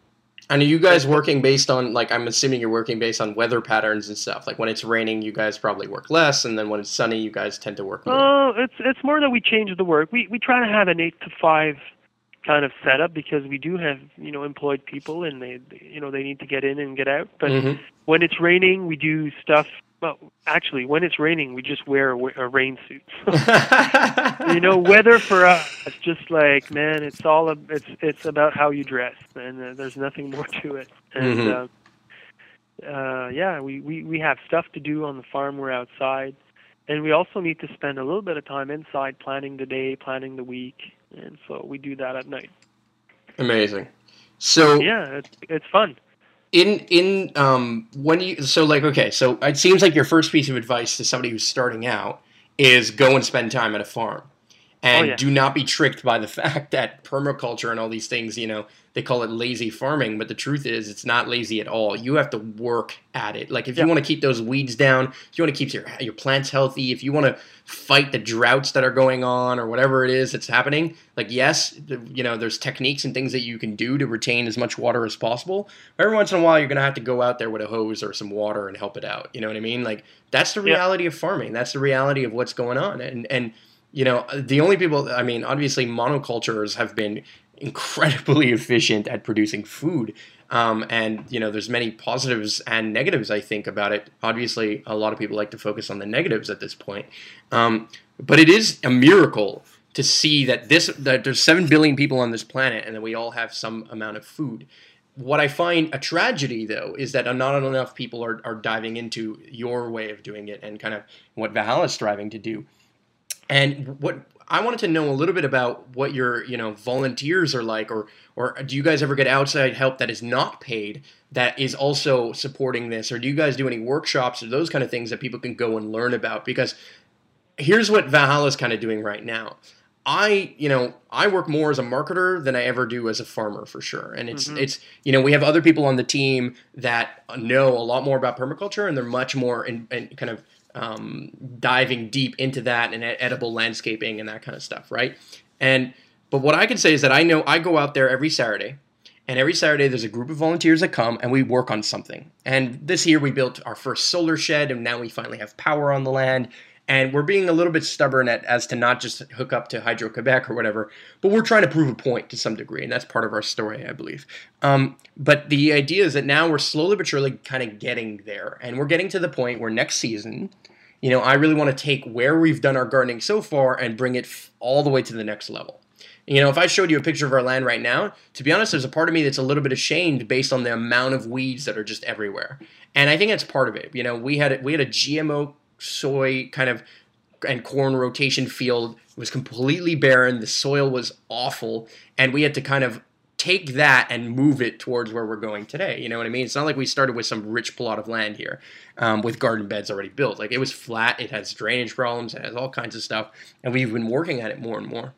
And are you guys working based on like I'm assuming you're working based on weather patterns and stuff. Like when it's raining, you guys probably work less, and then when it's sunny, you guys tend to work more. Oh, it's it's more that we change the work. We we try to have an eight to five kind of setup because we do have you know employed people and they you know they need to get in and get out. But Mhm. when it's raining, we do stuff. Well, actually, when it's raining, we just wear a, a rain suit. you know, weather for us, it's just like man, it's all a, it's it's about how you dress, and uh, there's nothing more to it. And Mhm. uh, uh, yeah, we, we we have stuff to do on the farm. We're outside, and we also need to spend a little bit of time inside, planning the day, planning the week, and so we do that at night. Amazing. So Yeah, it's it's fun. In in um when you so like okay so it seems like your first piece of advice to somebody who's starting out is go and spend time at a farm Oh, and Oh, yeah. do not be tricked by the fact that permaculture and all these things you know they call it lazy farming but the truth is it's not lazy at all. You have to work at it. Like if you want to keep those weeds down if you want to keep your your plants healthy if you want to fight the droughts that are going on or whatever it is that's happening like yes you know there's techniques and things that you can do to retain as much water as possible every once in a while you're going to have to go out there with a hose or some water and help it out you know what i mean? Like that's the Yeah. reality of farming. That's the reality of what's going on and and you know the only people i mean obviously monocultures have been incredibly efficient at producing food. Um, and you know there's many positives and negatives i think about it. Obviously a lot of people like to focus on the negatives at this point. Um, but it is a miracle to see that this that there's 7 billion people on this planet and that we all have some amount of food. What I find a tragedy, though, is that not enough people are, are diving into your way of doing it and kind of what Valhalla is striving to do. And what I wanted to know a little bit about what your you know volunteers are like, or or do you guys ever get outside help that is not paid that is also supporting this, or do you guys do any workshops or those kind of things that people can go and learn about? Because here's what Valhalla is kind of doing right now. I, you know, I work more as a marketer than I ever do as a farmer for sure. And it's Mhm. it's you know, we have other people on the team that know a lot more about permaculture and they're much more in, in kind of um, diving deep into that and ed- edible landscaping and that kind of stuff, right? And but what I can say is that I know I go out there every Saturday and every Saturday, there's a group of volunteers that come and we work on something. And this year, we built our first solar shed, and now we finally have power on the land. And we're being a little bit stubborn at as to not just hook up to Hydro Quebec or whatever, but we're trying to prove a point to some degree, and that's part of our story, I believe. Um, but the idea is that now we're slowly but surely kind of getting there, and we're getting to the point where next season, you know, I really want to take where we've done our gardening so far and bring it all the way to the next level. You know, if I showed you a picture of our land right now, to be honest, there's a part of me that's a little bit ashamed based on the amount of weeds that are just everywhere. And I think that's part of it. You know, we had we had a GMO soy kind of and corn rotation field. Was completely barren. The soil was awful, and we had to kind of take that and move it towards where we're going today. You know what I mean? It's not like we started with some rich plot of land here um, with garden beds already built. Like it was flat. It has drainage problems. It has all kinds of stuff, and we've been working at it more and more.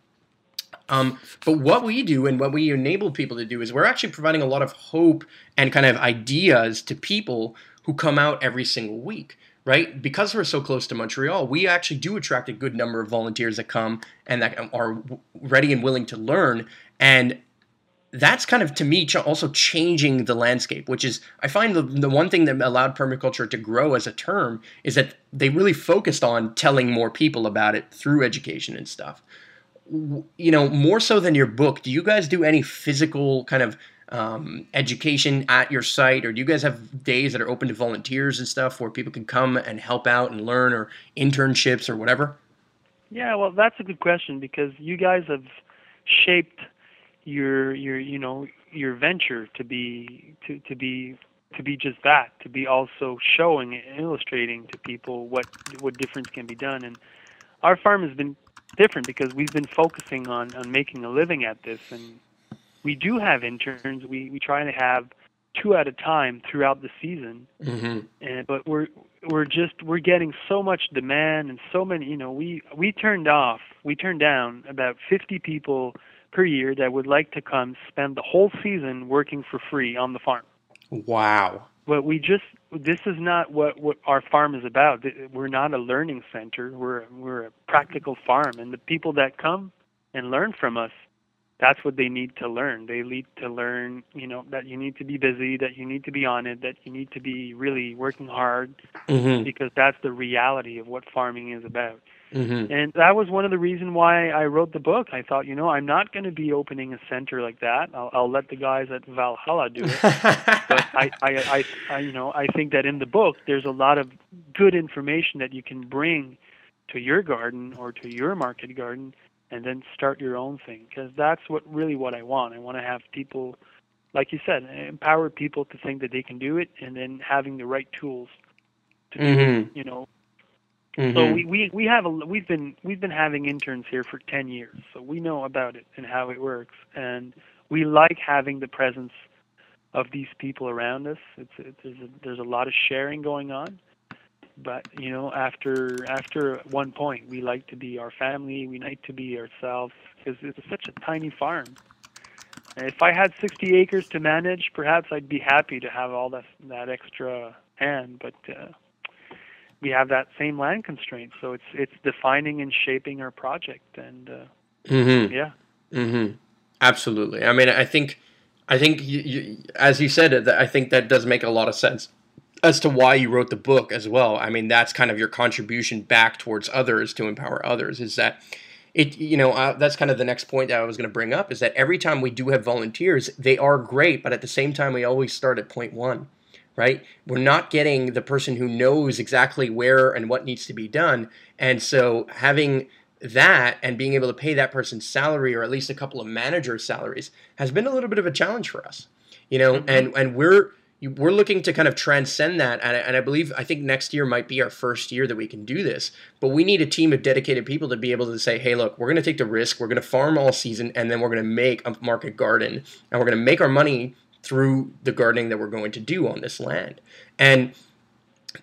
Um, but what we do and what we enable people to do is we're actually providing a lot of hope and kind of ideas to people who come out every single week, right? Because we're so close to Montreal, we actually do attract a good number of volunteers that come and that are ready and willing to learn. And that's kind of to me also changing the landscape which is i find the, the one thing that allowed permaculture to grow as a term is that they really focused on telling more people about it through education and stuff you know, more so than your book, do you guys do any physical kind of um, education at your site, or do you guys have days that are open to volunteers and stuff where people can come and help out and learn, or internships or whatever? Yeah, well, that's a good question because you guys have shaped your your you know your venture to be to to be to be just that to be also showing and illustrating to people what what difference can be done and our farm has been different because we've been focusing on on making a living at this, and we do have interns. We we try to have two at a time throughout the season, mm-hmm. and but we're we're just we're getting so much demand and so many. You know, we we turned off, we turned down about 50 people per year that would like to come spend the whole season working for free on the farm. Wow. But we just this is not what, what our farm is about. We're not a learning center. We're we're a practical farm, and the people that come and learn from us, that's what they need to learn. They need to learn, you know, that you need to be busy, that you need to be on it, that you need to be really working hard, mm-hmm. because that's the reality of what farming is about. Mm-hmm. And that was one of the reasons why I wrote the book. I thought, you know, I'm not going to be opening a center like that. I'll, I'll let the guys at Valhalla do it. but I, I, I, I, you know, I think that in the book there's a lot of good information that you can bring to your garden or to your market garden, and then start your own thing. Because that's what really what I want. I want to have people, like you said, empower people to think that they can do it, and then having the right tools to mm-hmm. do, you know, Mm-hmm. So we, we, we have a, we've been we've been having interns here for 10 years, so we know about it and how it works, and we like having the presence of these people around us. It's, it's there's a, there's a lot of sharing going on, but you know after after one point we like to be our family, we like to be ourselves because it's such a tiny farm. And if I had 60 acres to manage, perhaps I'd be happy to have all that that extra hand, but. Uh, we have that same land constraint. So it's it's defining and shaping our project, and uh, mm-hmm. yeah, mm-hmm. absolutely. I mean, I think I think you, you, as you said, I think that does make a lot of sense as to why you wrote the book as well. I mean, that's kind of your contribution back towards others to empower others. Is that it? You know, uh, that's kind of the next point that I was going to bring up. Is that every time we do have volunteers, they are great, but at the same time, we always start at point one right? We're not getting the person who knows exactly where and what needs to be done. And so having that and being able to pay that person's salary or at least a couple of managers' salaries has been a little bit of a challenge for us. You know, mm-hmm. and and we're we're looking to kind of transcend that and I, and I believe i think next year might be our first year that we can do this but we need a team of dedicated people to be able to say hey look we're going to take the risk we're going to farm all season and then we're going to make a market garden and we're going to make our money through the gardening that we're going to do on this land. And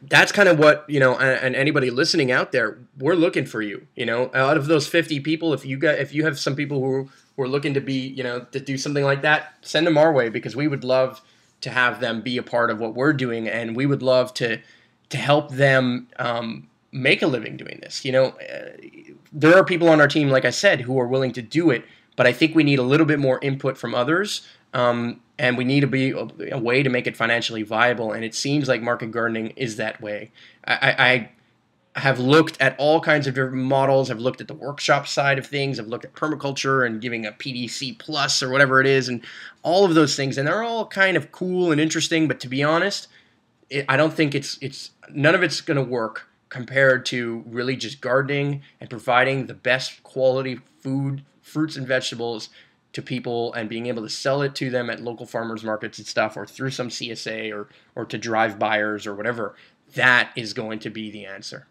that's kind of what you know and, and, anybody listening out there we're looking for you you know out of those 50 people if you got if you have some people who, who are looking to be you know to do something like that send them our way because we would love to have them be a part of what we're doing and we would love to to help them um, make a living doing this you know uh, there are people on our team like i said who are willing to do it but i think we need a little bit more input from others um, and we need to be a, a, way to make it financially viable. And it seems like market gardening is that way. I, I, have looked at all kinds of different models. Have looked at the workshop side of things. Have looked at permaculture and giving a PDC plus or whatever it is, and all of those things. And they're all kind of cool and interesting. But to be honest, it, I don't think it's it's none of it's going to work compared to really just gardening and providing the best quality food, fruits and vegetables to people and being able to sell it to them at local farmers markets and stuff or through some CSA or or to drive buyers or whatever. That is going to be the answer.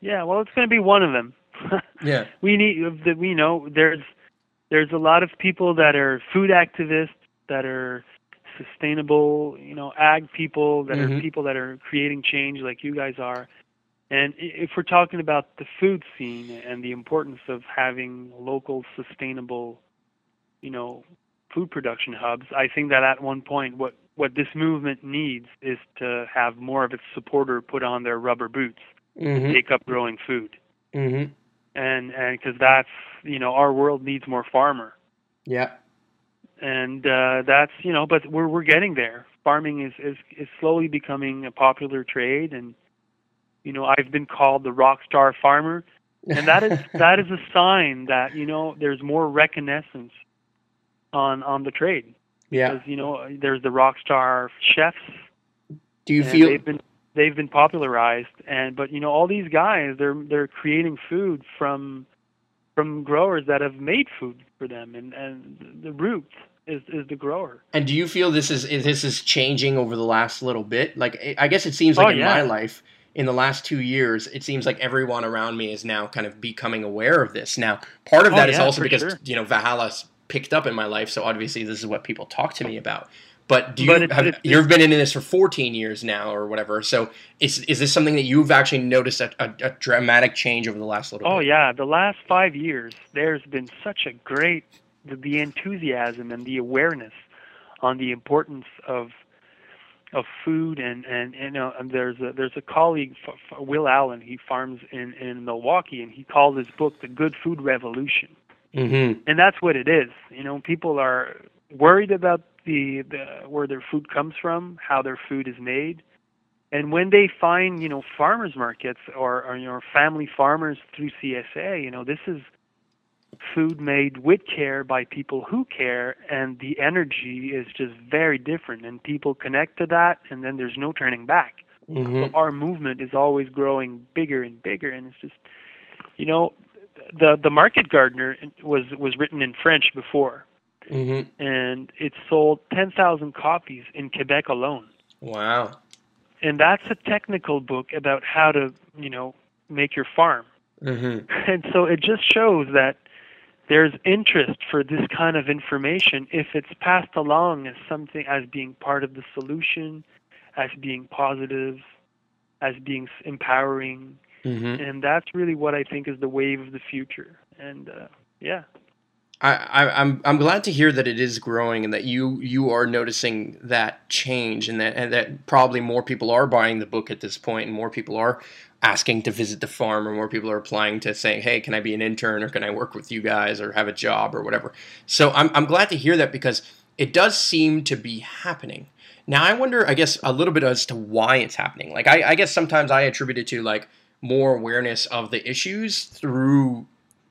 Yeah, well, it's going to be one of them. yeah. We need that we know there's there's a lot of people that are food activists that are sustainable, you know, ag people that Mhm. are people that are creating change like you guys are. And if we're talking about the food scene and the importance of having local sustainable, you know, food production hubs, I think that at one point what what this movement needs is to have more of its supporter put on their rubber boots, Mm-hmm. take up growing food. Mm-hmm. And and cuz that's, you know, our world needs more farmer Yeah. and uh, that's you know, but we're we're getting there. Farming is, is is slowly becoming a popular trade, and you know, I've been called the rock star farmer, and that is that is a sign that you know there's more reconnaissance on on the trade. yeah. Because you know, there's the rock star chefs, Do you feel they've been they've been popularized, and but you know, all these guys they're they're creating food from from growers that have made food for them, and and the root is is the grower. And do you feel this is is- this is changing over the last little bit? Like I- guess it seems oh, like Oh, in yeah. my life, in the last two years, it seems like everyone around me is now kind of becoming aware of this. Now, part of Oh, that is yeah, also because sure. you know Valhalla's picked up in my life, so obviously this is what people talk to me about. But do you But it's- have it's- you've been in this for 14 years now or whatever? So is is this something that you've actually noticed a, a, a dramatic change over the last little? Oh bit? yeah, the last five years, there's been such a great the, the enthusiasm and the awareness on the importance of of food and and you know and there's a there's a colleague F- F- Will Allen he farms in in Milwaukee and he called his book the Good Food Revolution Mm-hmm. and that's what it is you know people are worried about the, the where their food comes from how their food is made. And when they find you know farmers markets or, or you know family farmers through CSA you know this is food made with care by people who care and the energy is just very different and people connect to that and then there's no turning back. Mm-hmm. so our movement is always growing bigger and bigger and it's just you know the the market gardener was was written in french before Mm-hmm. and it sold 10,000 copies in Quebec alone Wow. and that's a technical book about how to you know make your farm Mm-hmm. and so it just shows that there's interest for this kind of information if it's passed along as something as being part of the solution as being positive as being empowering Mm-hmm. and that's really what i think is the wave of the future and uh, yeah I, I, I'm I'm glad to hear that it is growing and that you you are noticing that change and that and that probably more people are buying the book at this point and more people are asking to visit the farm or more people are applying to saying hey can I be an intern or can I work with you guys or have a job or whatever? So I'm I'm glad to hear that because it does seem to be happening. Now I wonder I guess a little bit as to why it's happening. Like I, I guess sometimes I attribute it to like more awareness of the issues through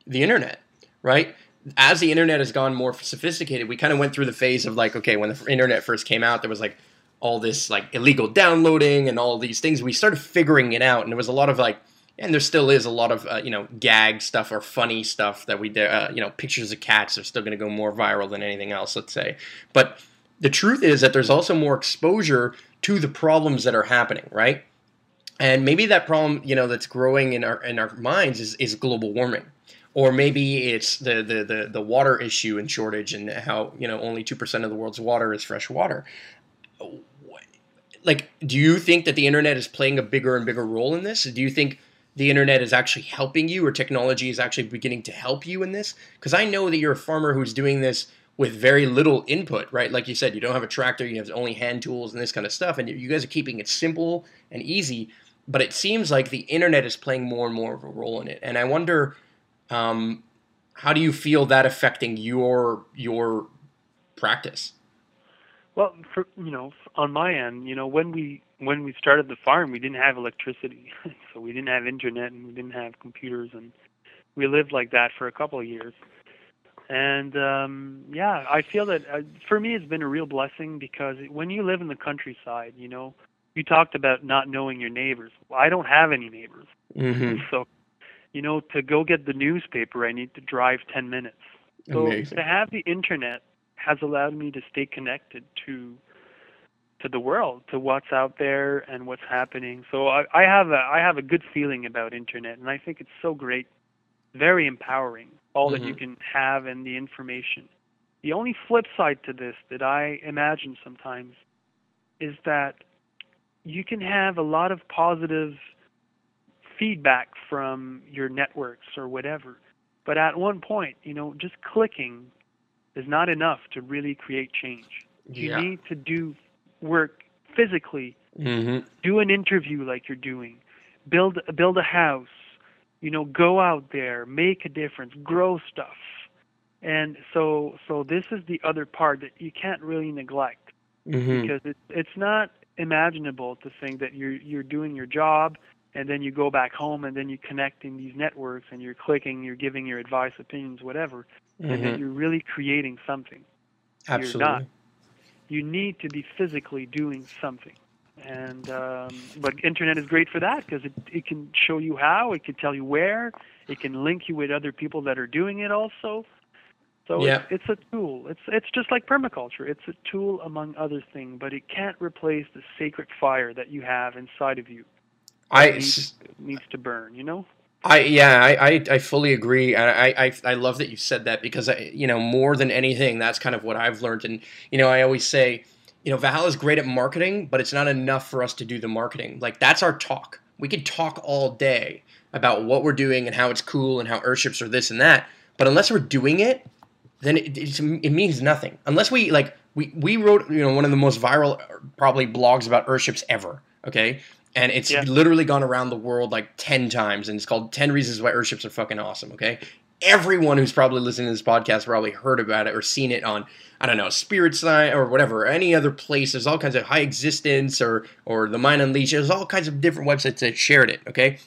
the internet right as the internet has gone more sophisticated, we kind of went through the phase of like, okay, when the internet first came out, there was like all this like illegal downloading and all these things. We started figuring it out, and there was a lot of like, and there still is a lot of uh, you know gag stuff or funny stuff that we did. Uh, you know, pictures of cats are still going to go more viral than anything else, let's say. But the truth is that there's also more exposure to the problems that are happening, right? And maybe that problem, you know, that's growing in our in our minds is, is global warming or maybe it's the, the, the, the water issue and shortage and how you know only 2% of the world's water is fresh water. Like do you think that the internet is playing a bigger and bigger role in this? Do you think the internet is actually helping you or technology is actually beginning to help you in this? Because i know that you're a farmer who's doing this with very little input right? Like you said you don't have a tractor you have only hand tools and this kind of stuff and you guys are keeping it simple and easy but it seems like the internet is playing more and more of a role in it. And i wonder um, how do you feel that affecting your your practice? Well, for you know, on my end, you know, when we when we started the farm, we didn't have electricity, so we didn't have internet and we didn't have computers, and we lived like that for a couple of years. And um, yeah, I feel that uh, for me, it's been a real blessing because when you live in the countryside, you know, you talked about not knowing your neighbors. Well, I don't have any neighbors, Mm-hmm. so you know, to go get the newspaper, I need to drive ten minutes. So Amazing. to have the internet has allowed me to stay connected to to the world, to what's out there and what's happening. So I, I have a I have a good feeling about internet, and I think it's so great, very empowering. All that you Mhm. can have and the information. The only flip side to this that I imagine sometimes is that you can have a lot of positive feedback from your networks or whatever. But at one point, you know, just clicking is not enough to really create change. You Yeah. need to do work physically, Mm-hmm. do an interview like you're doing, build build a house, you know, go out there, make a difference, grow stuff. And so so this is the other part that you can't really neglect Mm-hmm. because it's it's not imaginable to think that you're you're doing your job and then you go back home and then you connect in these networks and you're clicking, you're giving your advice, opinions, whatever, and Mm-hmm. that you're really creating something. Absolutely. You're not. You need to be physically doing something. And um, but internet is great for that because it it can show you how, it can tell you where, it can link you with other people that are doing it also. So Yeah. it's, it's a tool. It's it's just like permaculture. It's a tool among other things, but it can't replace the sacred fire that you have inside of you. I needs, needs to burn. You know. I yeah, I, I, I fully agree. and I, I I love that you said that because I, you know more than anything, that's kind of what I've learned. And you know, I always say, you know, Valhalla is great at marketing, but it's not enough for us to do the marketing. Like that's our talk. We could talk all day about what we're doing and how it's cool and how earthships are this and that. But unless we're doing it, then it, it's, it means nothing. Unless we like we we wrote you know one of the most viral probably blogs about earthships ever. Okay, and it's Yeah. literally gone around the world like 10 times and it's called 10 reasons why earthships are fucking awesome okay everyone who's probably listening to this podcast probably heard about it or seen it on i don't know Spirit Science or whatever or any other place there's all kinds of high existence or or the mind unleashed there's all kinds of different websites that shared it okay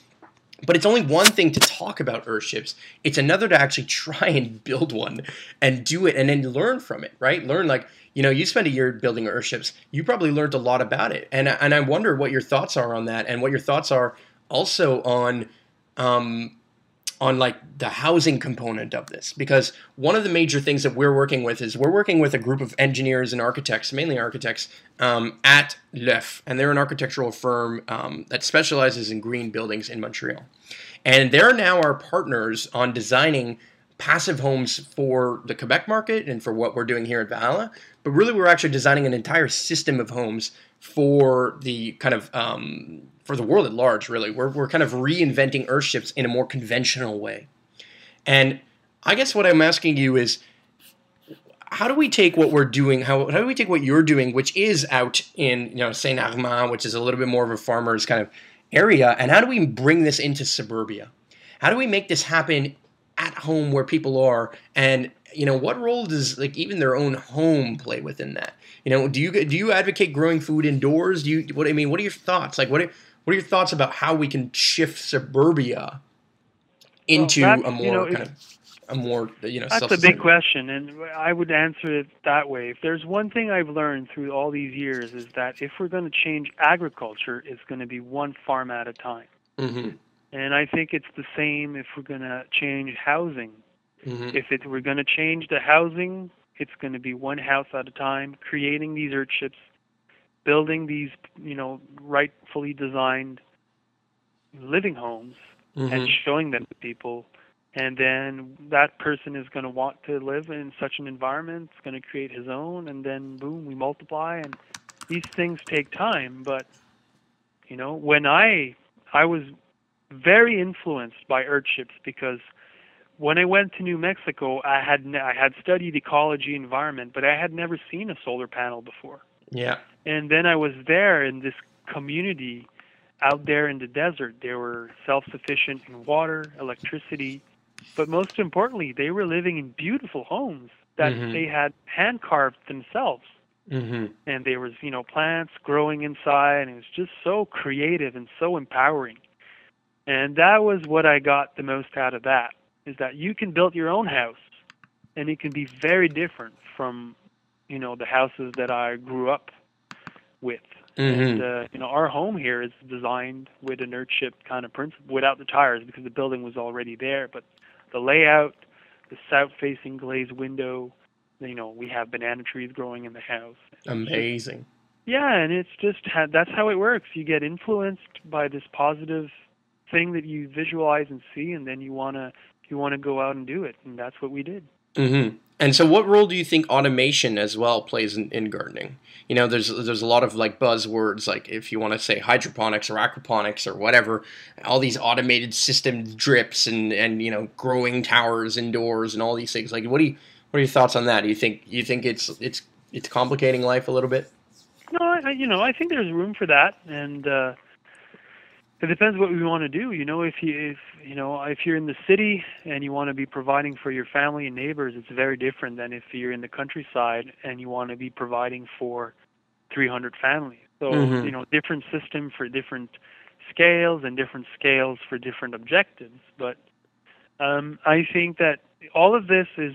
but it's only one thing to talk about earthships. It's another to actually try and build one and do it and then learn from it, right? Learn like, you know, you spent a year building earthships. You probably learned a lot about it. And and I wonder what your thoughts are on that and what your thoughts are also on um on like the housing component of this because one of the major things that we're working with is we're working with a group of engineers and architects mainly architects um, at L'OEUF and they're an architectural firm um, that specializes in green buildings in montreal and they're now our partners on designing passive homes for the quebec market and for what we're doing here at valhalla but really we're actually designing an entire system of homes for the kind of um, for the world at large. Really, we're we're kind of reinventing Earthships in a more conventional way. And I guess what I'm asking you is, how do we take what we're doing? How how do we take what you're doing, which is out in you know Saint Armand, which is a little bit more of a farmer's kind of area, and how do we bring this into suburbia? How do we make this happen at home where people are and you know what role does like even their own home play within that you know do you do you advocate growing food indoors do you what i mean what are your thoughts like what are, what are your thoughts about how we can shift suburbia into that's- a more you know, kind of a more you know That's a big question, and I would answer it that way. If there's one thing I've learned through all these years is that if we're going to change agriculture, it's going to be one farm at a time. Mhm, And I think it's the same if we're going to change housing. Mhm, If it, we're going to change the housing, it's going to be one house at a time, creating these earthships, building these, you know, rightfully designed living homes and mhm. showing them to people. And then that person is going to want to live in such an environment. It's going to create his own, and then boom, we multiply. And these things take time, but you know, when I I was very influenced by earthships because when I went to New Mexico, I had ne- I had studied ecology environment, but I had never seen a solar panel before. yeah And then I was there in this community out there in the desert. They were self sufficient in water, electricity, but most importantly, they were living in beautiful homes that Mhm. they had hand carved themselves. Mm-hmm. and there was you know plants growing inside and it was just so creative and so empowering and that was what i got the most out of that is that you can build your own house and it can be very different from you know the houses that i grew up with Mm-hmm. and uh, you know our home here is designed with an earthship kind of principle without the tires because the building was already there but the layout the south facing glazed window you know we have banana trees growing in the house Amazing. yeah, and it's just ha- that's how it works. You get influenced by this positive thing that you visualize and see, and then you wanna you wanna go out and do it, and that's what we did. Mm-hmm. And so, what role do you think automation as well plays in, in gardening? You know, there's there's a lot of like buzzwords, like if you want to say hydroponics or aquaponics or whatever, all these automated system drips and and you know growing towers indoors and all these things. Like, what do you what are your thoughts on that? Do you think you think it's it's it's complicating life a little bit? No, I, I- you know I think there's room for that, and uh, it depends what we want to do. You know, if you if you know if you're in the city and you want to be providing for your family and neighbors, it's very different than if you're in the countryside and you want to be providing for 300 families. So Mhm. you know, different system for different scales and different scales for different objectives. But um, I think that all of this is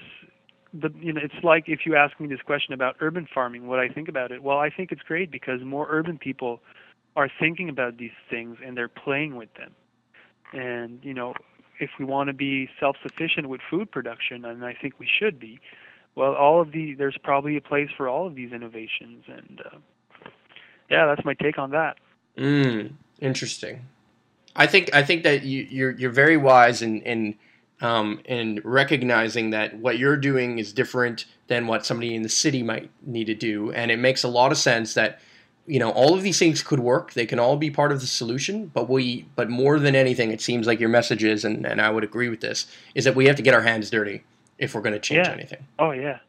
the you know it's like if you ask me this question about urban farming, what I think about it. Well, I think it's great because more urban people are thinking about these things and they're playing with them. And you know, if we want to be self-sufficient with food production, and I think we should be, well, all of the there's probably a place for all of these innovations, and uh, yeah, that's my take on that. Mm, interesting. I think I think that you, you're you're very wise in in um, in recognizing that what you're doing is different than what somebody in the city might need to do, and it makes a lot of sense that you know all of these things could work. They can all be part of the solution, but we but more than anything, it seems like your message is, and, and I would agree with this, is that we have to get our hands dirty if we're going to change Yeah. anything. Oh yeah,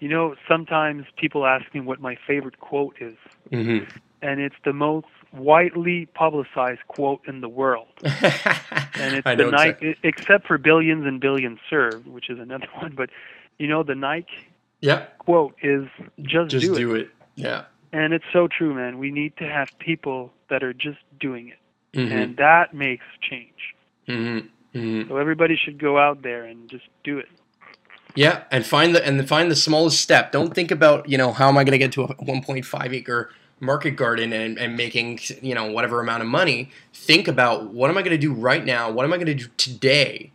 you know, sometimes people ask me what my favorite quote is, Mm-hmm. and it's the most widely publicized quote in the world. and it's I the know Nike, exactly. except for billions and billions served, which is another one. But you know, the Nike yeah. quote is just, Just do, do, it. it. Yeah. And it's so true, man. We need to have people that are just doing it, Mm-hmm. and that makes change. Mm-hmm. Mm-hmm. So everybody should go out there and just do it. Yeah, and find the and find the smallest step. Don't think about you know how am I going to get to a 1.5 acre market garden and, and making you know whatever amount of money. Think about what am I going to do right now? What am I going to do today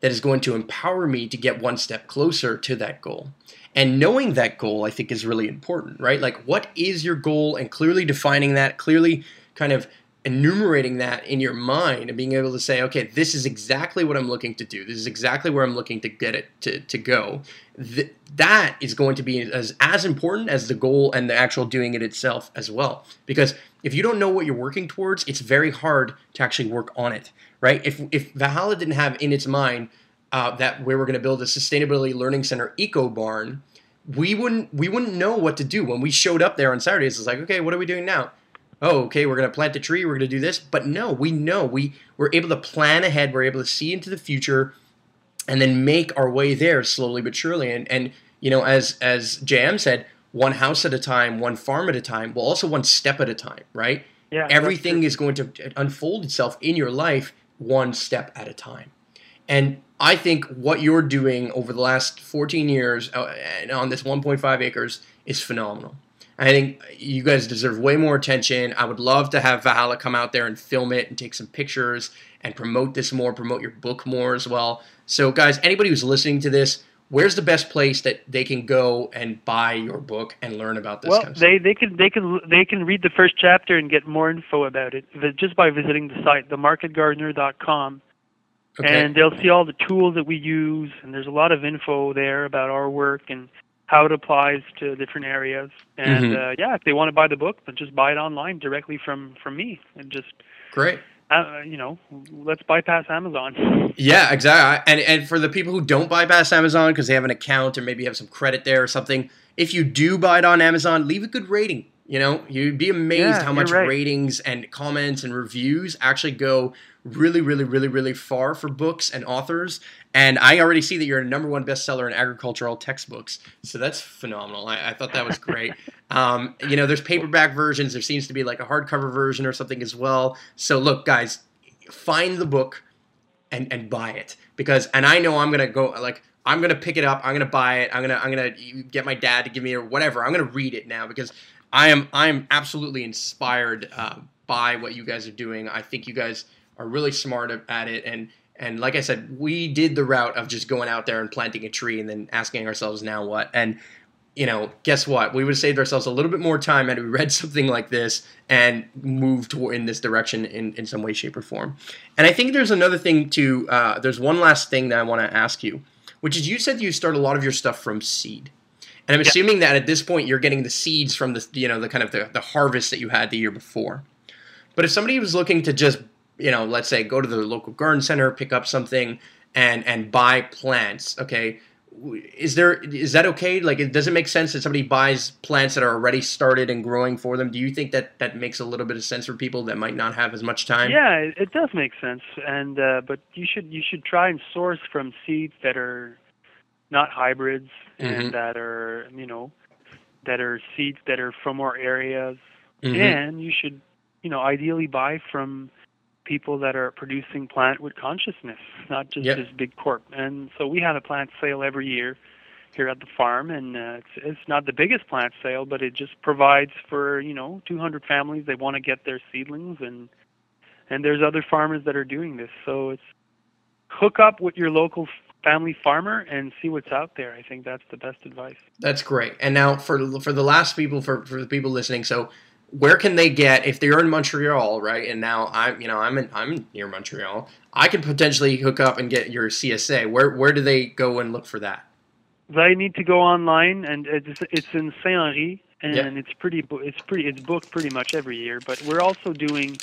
that is going to empower me to get one step closer to that goal? And knowing that goal, I think, is really important, right? Like, what is your goal, and clearly defining that, clearly kind of enumerating that in your mind and being able to say, okay, this is exactly what I'm looking to do. This is exactly where I'm looking to get it to, to go. Th- that is going to be as, as important as the goal and the actual doing it itself as well. Because if you don't know what you're working towards, it's very hard to actually work on it, right? If, if Valhalla didn't have in its mind uh, that where we're going to build a sustainability learning center eco barn, we wouldn't we wouldn't know what to do when we showed up there on Saturdays. It's like, okay, what are we doing now? oh, okay, we're going to plant a tree, we're going to do this. But no, we know we we're able to plan ahead, we're able to see into the future, and then make our way there slowly but surely. And and you know, as as JM said, one house at a time, one farm at a time, well, also one step at a time, right? Yeah, Everything is going to unfold itself in your life one step at a time. And I think what you're doing over the last 14 years uh, on this 1.5 acres is phenomenal. I think you guys deserve way more attention. I would love to have Valhalla come out there and film it and take some pictures and promote this more, promote your book more as well. So, guys, anybody who's listening to this, where's the best place that they can go and buy your book and learn about this Well, kind of they they can they can they can read the first chapter and get more info about it just by visiting the site, themarketgardener.com? Okay. and they'll see all the tools that we use, and there's a lot of info there about our work and how it applies to different areas. And Mhm. uh, yeah, if they want to buy the book, then just buy it online directly from from me, and just Great. uh, you know, let's bypass Amazon. Yeah, exactly. And and for the people who don't bypass Amazon because they have an account or maybe have some credit there or something, if you do buy it on Amazon, leave a good rating. You know, you'd be amazed Yeah, how much right. ratings and comments and reviews actually go really, really, really, really far for books and authors. And I already see that you're a number one bestseller in agricultural textbooks, so that's phenomenal. I, I thought that was great. um, you know, there's paperback versions. There seems to be like a hardcover version or something as well. So look, guys, find the book and and buy it because and I know I'm gonna go like I'm gonna pick it up. I'm gonna buy it. I'm gonna I'm gonna get my dad to give me or whatever. I'm gonna read it now because I am I am absolutely inspired uh, by what you guys are doing. I think you guys are really smart at it and. And like I said, we did the route of just going out there and planting a tree and then asking ourselves, now what? And you know, guess what? We would have saved ourselves a little bit more time had we read something like this and moved in this direction in, in some way, shape, or form. And I think there's another thing to, uh, there's one last thing that I want to ask you, which is you said you start a lot of your stuff from seed. And I'm assuming that at this point you're getting the seeds from the, you know, the kind of the, the harvest that you had the year before. But if somebody was looking to just, you know, let's say go to the local garden center, pick up something and, and buy plants, okay, is there is that okay? Like does it make sense that somebody buys plants that are already started and growing for them? Do you think that that makes a little bit of sense for people that might not have as much time? Yeah, it, it does make sense, and uh, but you should you should try and source from seeds that are not hybrids Mhm. and that are you know that are seeds that are from our areas, Mhm. and you should you know ideally buy from people that are producing plant with consciousness, not just Yep. this big corp. And so we have a plant sale every year here at the farm, and uh, it's it's not the biggest plant sale, but it just provides for you know 200 families. They want to get their seedlings, and and there's other farmers that are doing this. So it's hook up with your local family farmer and see what's out there. I think that's the best advice. that's great and now for for the last people for for the people listening so where can they get if they're in Montreal, right? And now I'm, you know, I'm in, I'm near Montreal. I could potentially hook up and get your CSA. Where where do they go and look for that? They need to go online, and it's it's in Saint Henri, and Yeah. it's pretty it's pretty it's booked pretty much every year. But we're also doing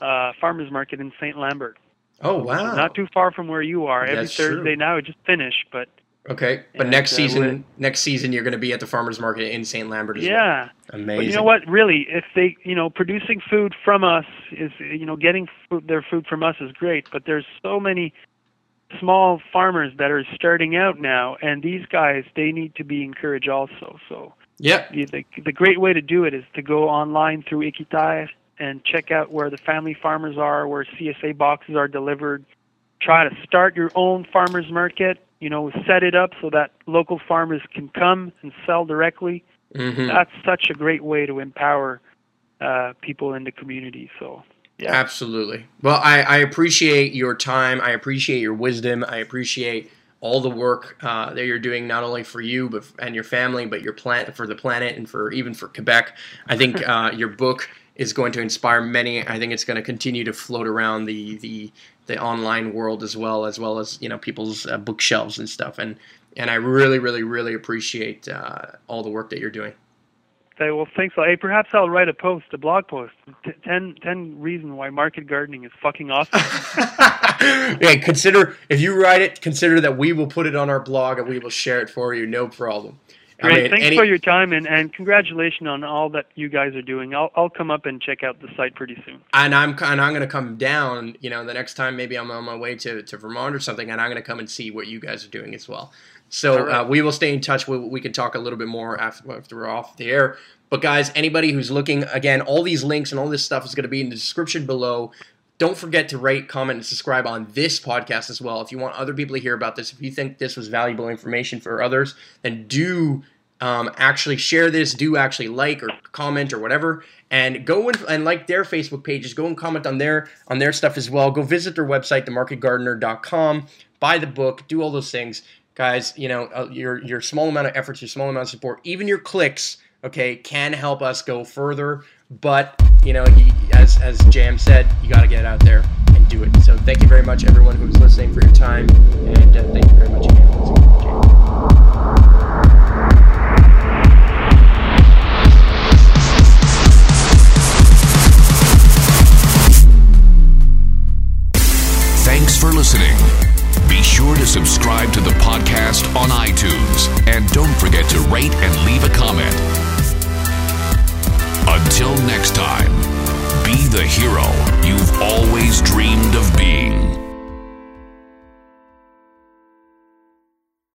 uh, farmers market in Saint Lambert, Oh wow! not too far from where you are. Every That's true. Thursday now, it just finished, but okay, but and, next uh, season, next season you're going to be at the farmers market in St. Lambert as well. yeah. Amazing. But you know what? Really, if they, you know, producing food from us is, you know, getting food, their food from us is great. But there's so many small farmers that are starting out now, and these guys, they need to be encouraged also. So yeah, the the, great way to do it is to go online through Equiterre and check out where the family farmers are, where CSA boxes are delivered. Try to start your own farmers market. You know, set it up so that local farmers can come and sell directly hmm that's such a great way to empower uh, people in the community. So yeah, Absolutely. Well, I, I appreciate your time. I appreciate your wisdom. I appreciate all the work uh, that you're doing, not only for you but and your family, but your plant for the planet and for even for Quebec. I think uh, your book is going to inspire many. I think it's going to continue to float around the the the online world as well as well as you know people's uh, bookshelves and stuff. And and I really, really, really appreciate uh, all the work that you're doing. Okay, well, thanks. Hey, perhaps I'll write a post, a blog post, T- 10, 10 reasons why market gardening is fucking awesome. yeah, consider if you write it, consider that we will put it on our blog and we will share it for you. No problem. I Great, mean, thanks any- for your time and, and congratulations on all that you guys are doing. I'll I'll come up and check out the site pretty soon. and I'm and I'm gonna come down. You know, the next time maybe I'm on my way to, to Vermont or something, and I'm gonna come and see what you guys are doing as well. So All right. uh, we will stay in touch. We, we can talk a little bit more after, after we're off the air. But guys, anybody who's looking again, all these links and all this stuff is going to be in the description below. Don't forget to rate, comment, and subscribe on this podcast as well. If you want other people to hear about this, if you think this was valuable information for others, then do um, actually share this. Do actually like or comment or whatever, and go and, and like their Facebook pages. Go and comment on their on their stuff as well. Go visit their website, themarketgardener.com. Buy the book. Do all those things, guys. You know uh, your your small amount of efforts, your small amount of support, even your clicks, okay, can help us go further. But you know, he, as as JM said, you got to get out there and do it. So thank you very much, everyone who's listening, for your time, and uh, thank you very much again. For listening. Be sure to subscribe to the podcast on iTunes and don't forget to rate and leave a comment. Until next time, be the hero you've always dreamed of being.